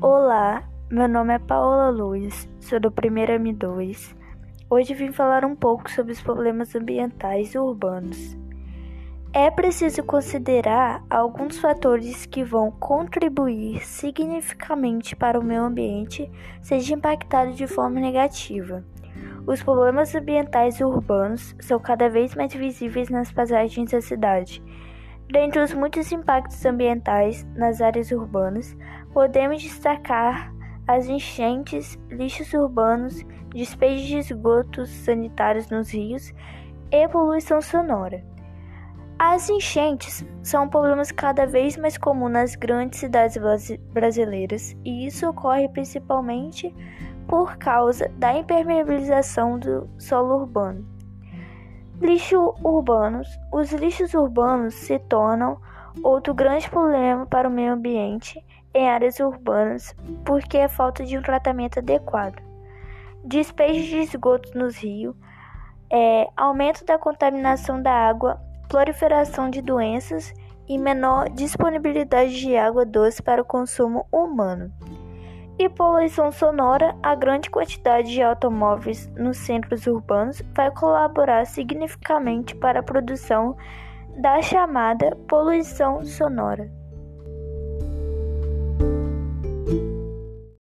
Olá, meu nome é Paola Luiz, sou do primeiro M2. Hoje vim falar um pouco sobre os problemas ambientais urbanos. É preciso considerar alguns fatores que vão contribuir significativamente para o meio ambiente seja impactado de forma negativa. Os problemas ambientais urbanos são cada vez mais visíveis nas paisagens da cidade. Dentre os muitos impactos ambientais nas áreas urbanas, podemos destacar as enchentes, lixos urbanos, despejos de esgotos sanitários nos rios e poluição sonora. As enchentes são um problema cada vez mais comum nas grandes cidades brasileiras e isso ocorre principalmente por causa da impermeabilização do solo urbano. Lixo urbanos. Os lixos urbanos se tornam outro grande problema para o meio ambiente em áreas urbanas porque é falta de um tratamento adequado. Despejo de esgotos nos rios, é, aumento da contaminação da água proliferação de doenças e menor disponibilidade de água doce para o consumo humano. E poluição sonora, a grande quantidade de automóveis nos centros urbanos vai colaborar significativamente para a produção da chamada poluição sonora.